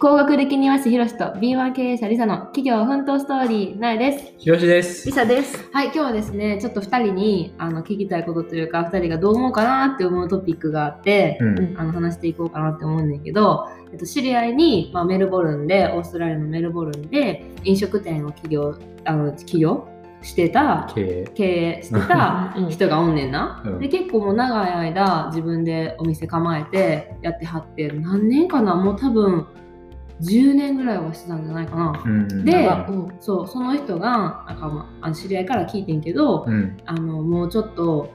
工学歴庭師ひろしと B1 経営者リサの企業奮闘ストーリーなえです。ひろしですリ。サです。はい、今日はですね、ちょっと2人にあの聞きたいことというか、2人がどう思うかなって思うトピックがあって、うん。あの話していこうかなって思うんだけど、えっと、知り合いに、まあ、メルボルンで、オーストラリアのメルボルンで飲食店を起業、あの起業？してた、経営。経営してたうん人がおんねんな？うんで結構もう長い間自分でお店構えてやってはって何年かな？もう多分10年ぐらいはしてたんじゃないかな。うん。でうんそうその人がなんか、まあ、知り合いから聞いてんけど、うん。あのもうちょっと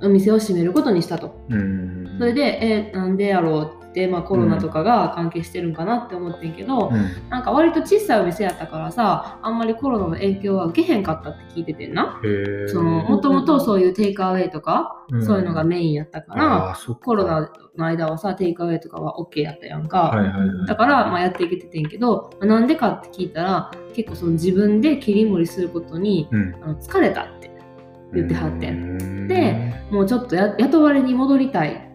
お店を閉めることにしたと。うん。それで、えなんでやろうまあ、コロナとかが関係してるんかなって思ってんけど、うん。なんか割と小さいお店やったからさあんまりコロナの影響は受けへんかったって聞いててんな。もともとそういうテイクアウェイとか、うんそういうのがメインやったから、あーそっかコロナの間はさテイクアウェイとかは OK やったやんか、はいはいはい。だから、まあ、やっていけててんけど、まあなんでかって聞いたら結構その自分で切り盛りすることにうん。あの疲れたって言ってはってんで、もうちょっとや雇われに戻りたい。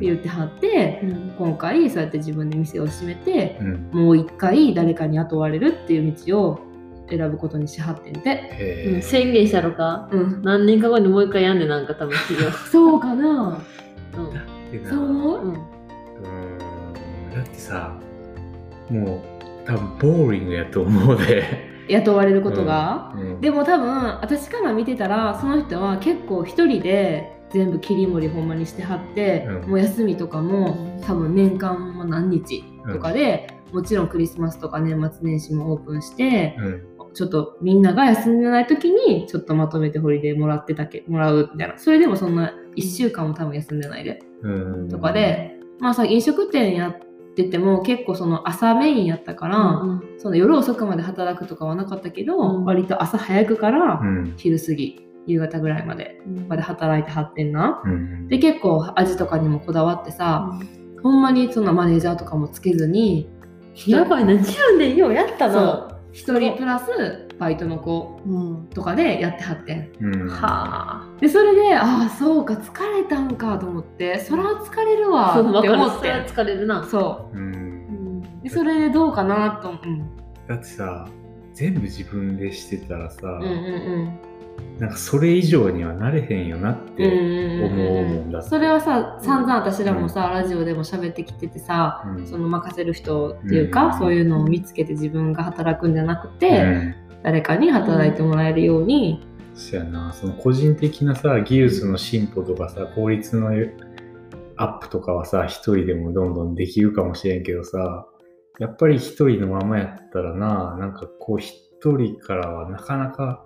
言ってはって、うん今回そうやって自分で店を閉めてうん。もう一回誰かに雇われるっていう道を選ぶことにしはってんて。へえ。宣言したのか？うん、何年か後にもう一回やんでなんか多分。そうかなでなそう思う、うん。うーんだってさ、もう多分ボーリングやと思うで。雇われることが、うん。でも多分私から見てたらその人は結構一人で全部切り盛りほんまにしてはって、うん。もう休みとかも多分年間も何日とかで、もちろんクリスマスとか年末年始もオープンして、うん。ちょっとみんなが休んでない時にちょっとまとめてホリデーもらってたけもらうみたいな。それでもそんな1週間も多分休んでないで。うん。とかで、まあさ飲食店やってても結構その朝メインやったから、うんその夜遅くまで働くとかはなかったけど、うん。割と朝早くから昼過ぎ夕方ぐらいまでうんまで働いてはってんな。うん。で結構味とかにもこだわってさ、ほんまにそのマネージャーとかもつけずにやばいな、10年ようやったそな。う一人プラスバイトの子うん。とかでやってはってん。うん。はあ。でそれでああそうか疲れたんかと思ってそら疲れるわって思って疲れるな。そうん。うんうでそれでどうかなと、うん、だってさ、全部自分でしてたらさ、うんうんなんかそれ以上にはなれへんよなっうんて思うもんだそれはさ散々私らもさ、ラジオでも喋ってきててさうん。その任せる人っていうか、うん。そういうのを見つけて自分が働くんじゃなくて、うん。誰かに働いてもらえるように、そやな。その個人的なさ技術の進歩とかさ効率のアップとかはさ一人でもどんどんできるかもしれんけどさやっぱり一人のままやったらななんかこう一人からはなかなか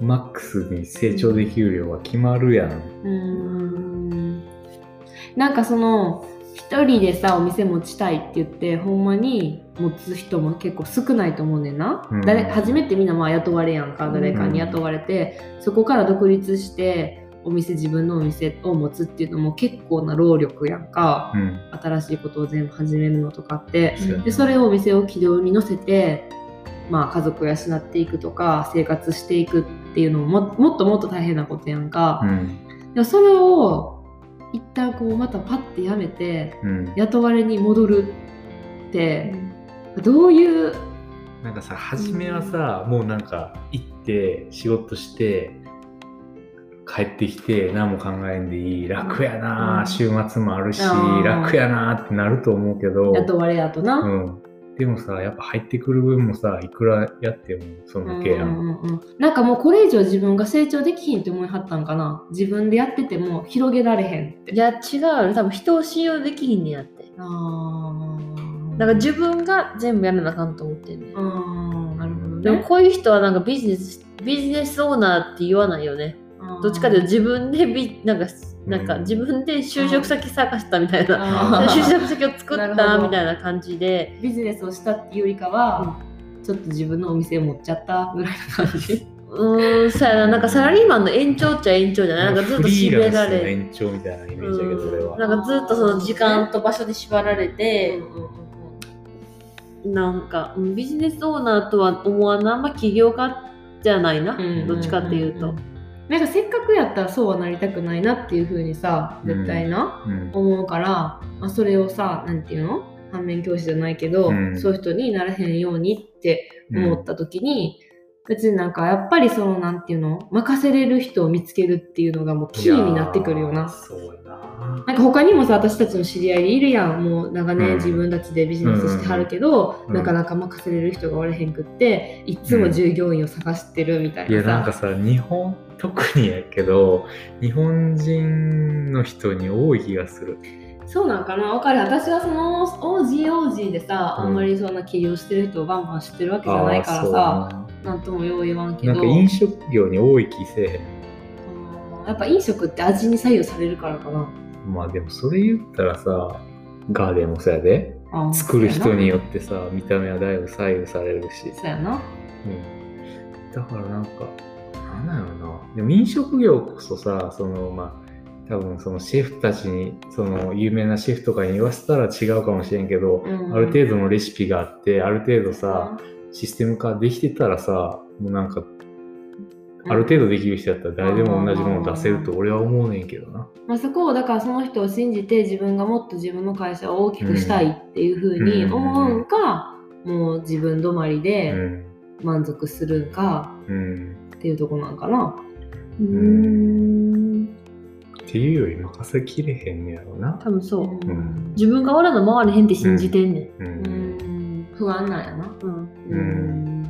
マックスに成長できる量は決まるやん。うん。なんかその一人でさお店持ちたいって言ってほんまに持つ人も結構少ないと思うねんな、うん。誰初めてみんなまあ雇われやんか誰かに雇われて、そこから独立してお店自分のお店を持つっていうのも結構な労力やんか、うん。新しいことを全部始めるのとかってでそれをお店を軌道に乗せて、まあ、家族を養っていくとか生活していくっていうのもももっともっと大変なことやんか、うん。でもそれを一旦こうまたパッてやめてうん。雇われに戻るってどういうなんかさ初めはさもうなんか行って仕事して帰ってきて何も考えんでいい。楽やな、うん。週末もあるし楽やなってなると思うけど、雇われやとな。うん、でもさやっぱ入ってくる分もさいくらやってもそのけやん、うんうんうんなんかもうこれ以上自分が成長できひんって思いはったんかな？自分でやってても広げられへんっていや、違うよ。多分人を信用できひんねやって。あーだから自分が全部やらなあかんと思ってんねん。あーなるほどねでもこういう人はなんかビジネス、ビジネスオーナーって言わないよね。どっちかというと自分でビなんか、なんかうん自分で就職先探したみたいな。就職先を作ったみたいな感じで、ビジネスをしたっていうよりかは、ちょっと自分のお店を持っちゃったぐらいの感じ。うーん、そうやな、なんかサラリーマンの延長っちゃ延長じゃない？なんかずっとフリ縛ーランスのられ延長みたいなイメージだけど俺は、なんかずっとその時間と場所で縛られて、なんかうんビジネスオーナーとは思わない。あんま起業家じゃないな、うん。どっちかっていうと、なんかせっかくやったらそうはなりたくないなっていう風にさ絶対な、うん。思うから、まあ、それをさなんていうの？反面教師じゃないけど、うん。そういう人にならへんようにって思った時に、別になんかやっぱりそのなんていうの？任せれる人を見つけるっていうのがもうキーになってくるよな。そうやな。なんか他にもさ私たちの知り合いでいるやん。もう長年うん。自分たちでビジネスしてはるけど、うんなかなか任せれる人がおれへんくっていつも従業員を探してるみたいいやなさ、なんかさ日本特にやけど日本人の人に多い気がする。そうなんかな。分かる。私はその OGOG でさ、うん。あんまりそんな起業してる人をバンバン知ってるわけじゃないからさなんともよう言わんけど。なんか飲食業に多い気せえへん。うん。やっぱ飲食って味に左右されるからかな。まあでもそれ言ったらさガーデンもそうやで。作る人によっってさ見た目はだいぶ左右されるし、そうやな。うん、だからなんかなんだろうな。でも飲食業こそさそのまあ多分そのシェフたちにその有名なシェフとかに言わせたら違うかもしれんけど、うん。ある程度のレシピがあってある程度さ、システム化できてたらさもうなんかある程度できる人やったら誰でも同じもの出せると俺は思うねんけどな。まあ、そこをだからその人を信じて自分がもっと自分の会社を大きくしたいっていうふうに思うんか、もう自分止まりうでん。満足するんか。うん。っていうとこなんかな。うーん。っていうより任せきれへんねやろな。多分そう、ん。自分がおらな回れへんって信じてんねん、う。うん。ん。不安なんやな。うん。うん。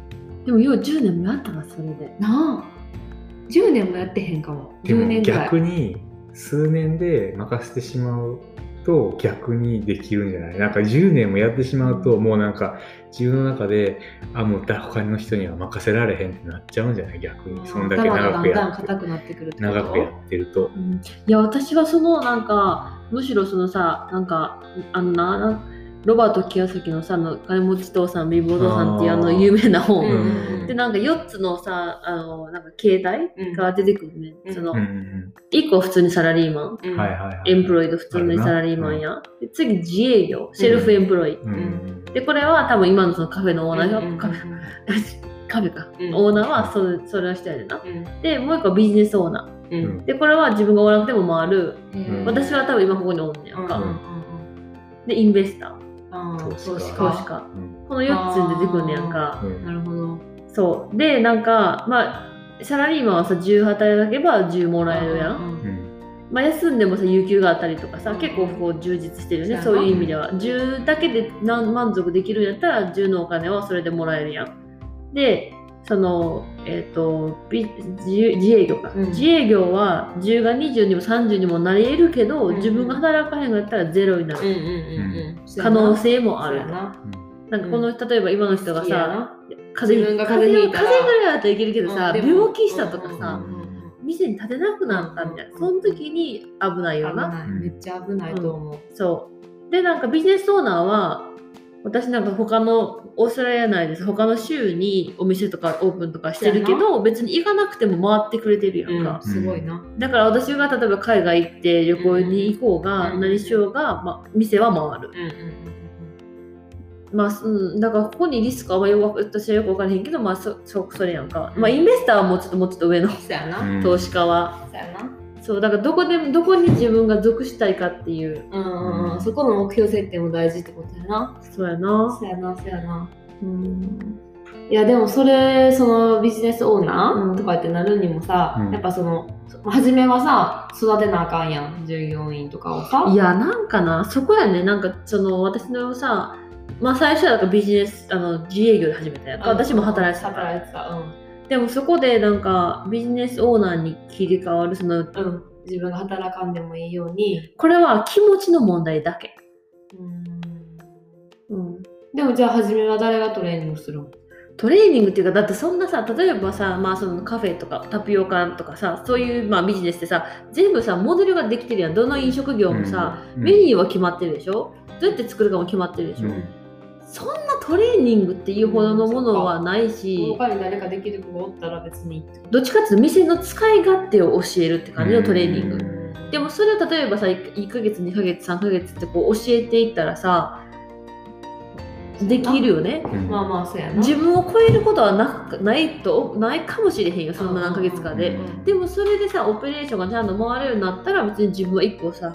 でもよう10年もやったなそれで。なあ。10年もやってへんかも。10年ぐらい。逆に数年で任せてしまうと逆にできるんじゃない？なんか10年もやってしまうともうなんか自分の中であもうだ他の人には任せられへんってなっちゃうんじゃない？逆に。そんだけ長くだんだんやって硬くなってくる長くやってると。うん。いや私はそのなんかむしろそのさなんかあのななロバート清崎のさあの金持ち父さん貧乏父さんっていうあの有名な本、うんでなんか4つのさあのなんか形態が出てくるね、うん。そのうんうん1個は普通にサラリーマン。エンプロイド普通にサラリーマン。や、で次自営業。シェルフエンプロイ、うんでこれは多分今のそのカフェのオーナーが、うんカフェ カフェか、うん。オーナーはそそれの人やねんな。うん。でもう一個はビジネスオーナー。でこれは自分がおらなくても回る。うん。私は多分今ここにおんねやんか、でインベスター投資家。投資家。この4つに出てくるねやんか。うん。なるほど。そう。でなんかまあサラリーマンはさ10働けば10もらえるやん、まあ、休んでもさ有給があったりとかさうん。結構こう充実してるね。そういう意味では。10だけでなん満足できるんやったら10のお金はそれでもらえるやん。でそのえっ、とビ自営業か、うん。自営業は10が20にも30にもなり得るけど、うん自分が働かへんかったらゼロになる、うんうんうんうん。可能性もあるな。な。んかこの、例えば今の人がさな。風自分が風邪風邪ぐらいだったらいけるけどさ、うん。病気したとかさ、うんうんうん店に立てなくなったみたいな、うんその時に危ないよな。めっちゃ危ないと思う。そう。で、なんかビジネスオーナーは、私なんか他の、オーストラリア内です。他の州にお店とかオープンとかしてるけど、別に行かなくても回ってくれてるやんか。すごいな。だから私が例えば海外行って旅行に行こうが、うん何しようが、まあ、店は回る。うんうんまあ、うん、だからここにリスクはあんまよく私はよく分からへんけど、まあそ、そそれやんか。まあ、インベスターはもうちょっともうちょっと上のそうやな。うん投資家は。そうだからどこでも、どこに自分が属したいかっていう。うんうんうん。そこの目標設定も大事ってことやな。そうやな。そうやな、そうやな。うん。いやでもそれそのビジネスオーナうんーとかってなるにもさ、うんやっぱその初めはさ育てなあかんやん従業員とかをさいやなんかなそこやねなんかその私のさまあ最初はなんかビジネスあの自営業で始めたやんか私も働いてたから働いてたうんでもそこでなんかビジネスオーナーに切り替わるそのうん、自分が働かんでもいいように、これは気持ちの問題だけ、うん、うん、でもじゃあ初めは誰がトレーニングするの？トレーニングっていうかだってそんなさ例えばさ、まあ、そのカフェとかタピオカとかさそういう、まあ、ビジネスってさ全部さモデルができてるやん。どの飲食業もさ、うん。メニューは決まってるでしょ？どうやって作るかも決まってるでしょ、うんそんなトレーニングっていうほどのものはないし、他に誰かできる子がおったら別にどっちかっていうと店の使い勝手を教えるって感じのトレーニング、うん。でもそれを例えばさ 1, ヶ月2ヶ月3ヶ月ってこう教えていったらさできるよね。まあまあそうやな。自分を超えることはなくないとないかもしれへんよそんな何ヶ月かで、うんでもそれでさオペレーションがちゃんと回れるようになったら別に自分は1個さ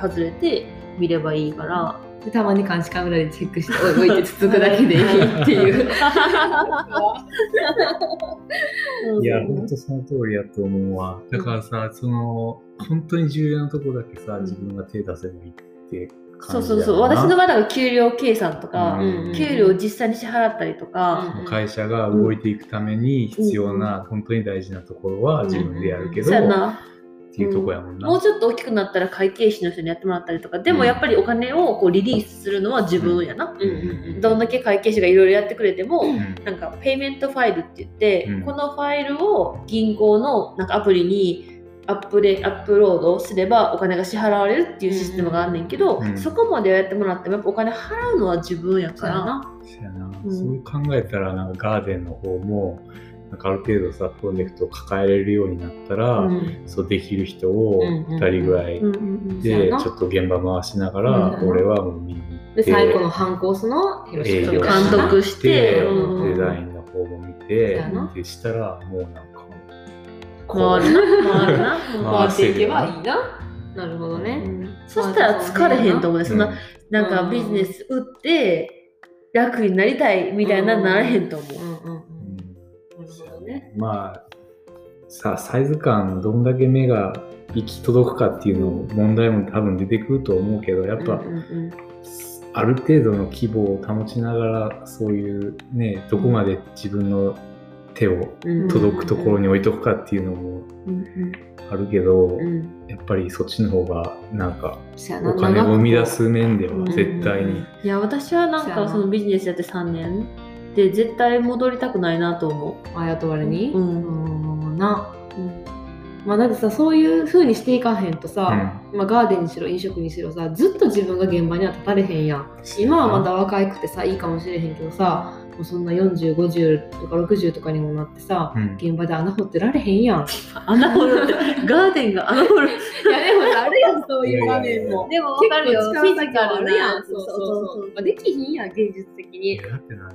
外れて見ればいいからでたまに監視カメラでチェックしておいてつつくだけでいいっていう。いや、ほんとその通りやと思うわ。だからさ、その、本当に重要なとこだけさ、自分が手出せばいいってそう感じだよな。そうそう私の場合は給料計算とか、うん。給料を実際に支払ったりとか、うん。会社が動いていくために必要な、本当に大事なところは自分でやるけど、そうやなっていうとこやもんな。もうちょっと大きくなったら会計士の人にやってもらったりとか。でもやっぱりお金をこうリリースするのは自分やな、うん。うん。うん。どんだけ会計士がいろいろやってくれても、うん。なんか payment file って言って、うん。このファイルを銀行のなんかアプリにアップでアップロードすればお金が支払われるっていうシステムがあんねんけど、うん。そこまでやってもらってもやっぱお金払うのは自分やから。そうやな。そう考えたらなんかガーデンの方もなんかある程度さプロジェクトを抱えれるようになったら、うん。そうできる人をうんうん2人ぐらいでちょっと現場回しながら、うん俺はもう見に行ってで最後の反抗すの広営業島監督してデザインの方も見てでしたらもうなんか回るな。回るな。回 回っていけばいいな。なるほどね、うんそしたら疲れへんと思うね、そん。ななんかビジネス打って楽になりたいみたいなならへんと思う、ね。まあさサイズ感どんだけ目が行き届くかっていうの問題も多分出てくると思うけどやっぱ、うんうんある程度の規模を保ちながらそういうねどこまで自分の手をうん届くところに置いとくかっていうのもうんあるけど、うん。やっぱりそっちの方がなんかお金を生み出す面ではうん絶対に、いや私はなんかそのビジネスやって3年で絶対戻りたくないなと思あ雇われに？う、うんんなうんまあだってさそういう風にしていかへんとさ、まあ、ガーデンにしろ飲食にしろさずっと自分が現場には立たれへんやん。今はまだ若いくてさいいかもしれへんけどさもうそんな4050とか60とかにもなってさうん。現場で穴掘ってられへんやん。い 穴掘るって。ガーデンが穴掘る。やでもさあるやんそういう場面も。でも結分かるよ。構フィジ力カルあるやんなそう。そうそうまあできひんやん現実的に。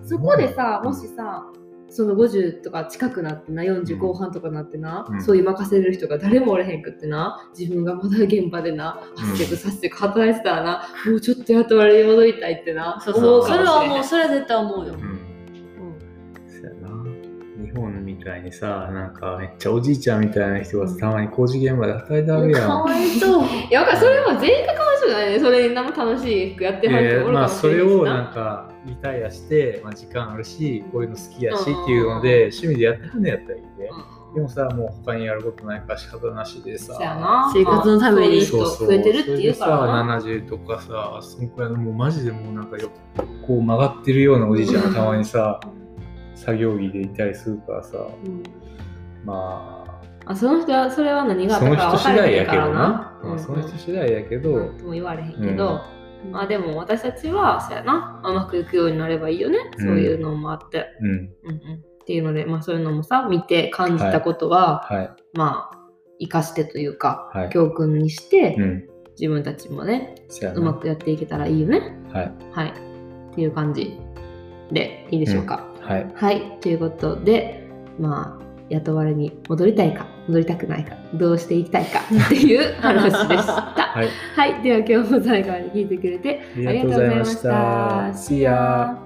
そこでさもしさその50とか近くなってな40後半とかなってな、うん。そういう任せれる人が誰もおれへんくってな自分がまだ現場でなうん。汗くさせて働いてたらな、もうちょっと雇われに戻りたいってなそうそう。それはもうそれは絶対思うよ、うんみたいにさなんかめっちゃおじいちゃんみたいな人がたまに工事現場で働いてあるやかんわいそう。いや、それは全員がかわいそうじゃない？ね。それに何も楽しくやってはるで人おるかもまあそしれをなんかリタイアして、まあ、時間あるしこういうの好きやしっていうので趣味でやってはんのやったらいいね、でもさもう他にやることないから仕方なしでさ生活のためにそういう人増えてるっていうからな。それでさ70とかさそのくらいのもうマジでもうなんかよこう曲がってるようなおじいちゃんがたまにさ作業着でいたりするからさ。うん。まあその人は、それは何があったか人次第やけどな、うん。まあ、その人次第やけど、うんとも言われへんけど、まあでも私たちは、そうやな、うまくいくようになればいいよね。うん。そういうのもあって。うん。うんうん。っていうので、まあそういうのもさ、見て感じたことは、はい。まあ、生かしてというか、はい。教訓にして、うん。自分たちもね、うまくやっていけたらいいよね。はい。はい。っていう感じでいいでしょうか。はいはい。ということで、まあ、雇われに戻りたいか、戻りたくないか、どうしていきたいかっていう 話でした。はいはい。では今日も最後まで聞いてくれてありがとうございました See ya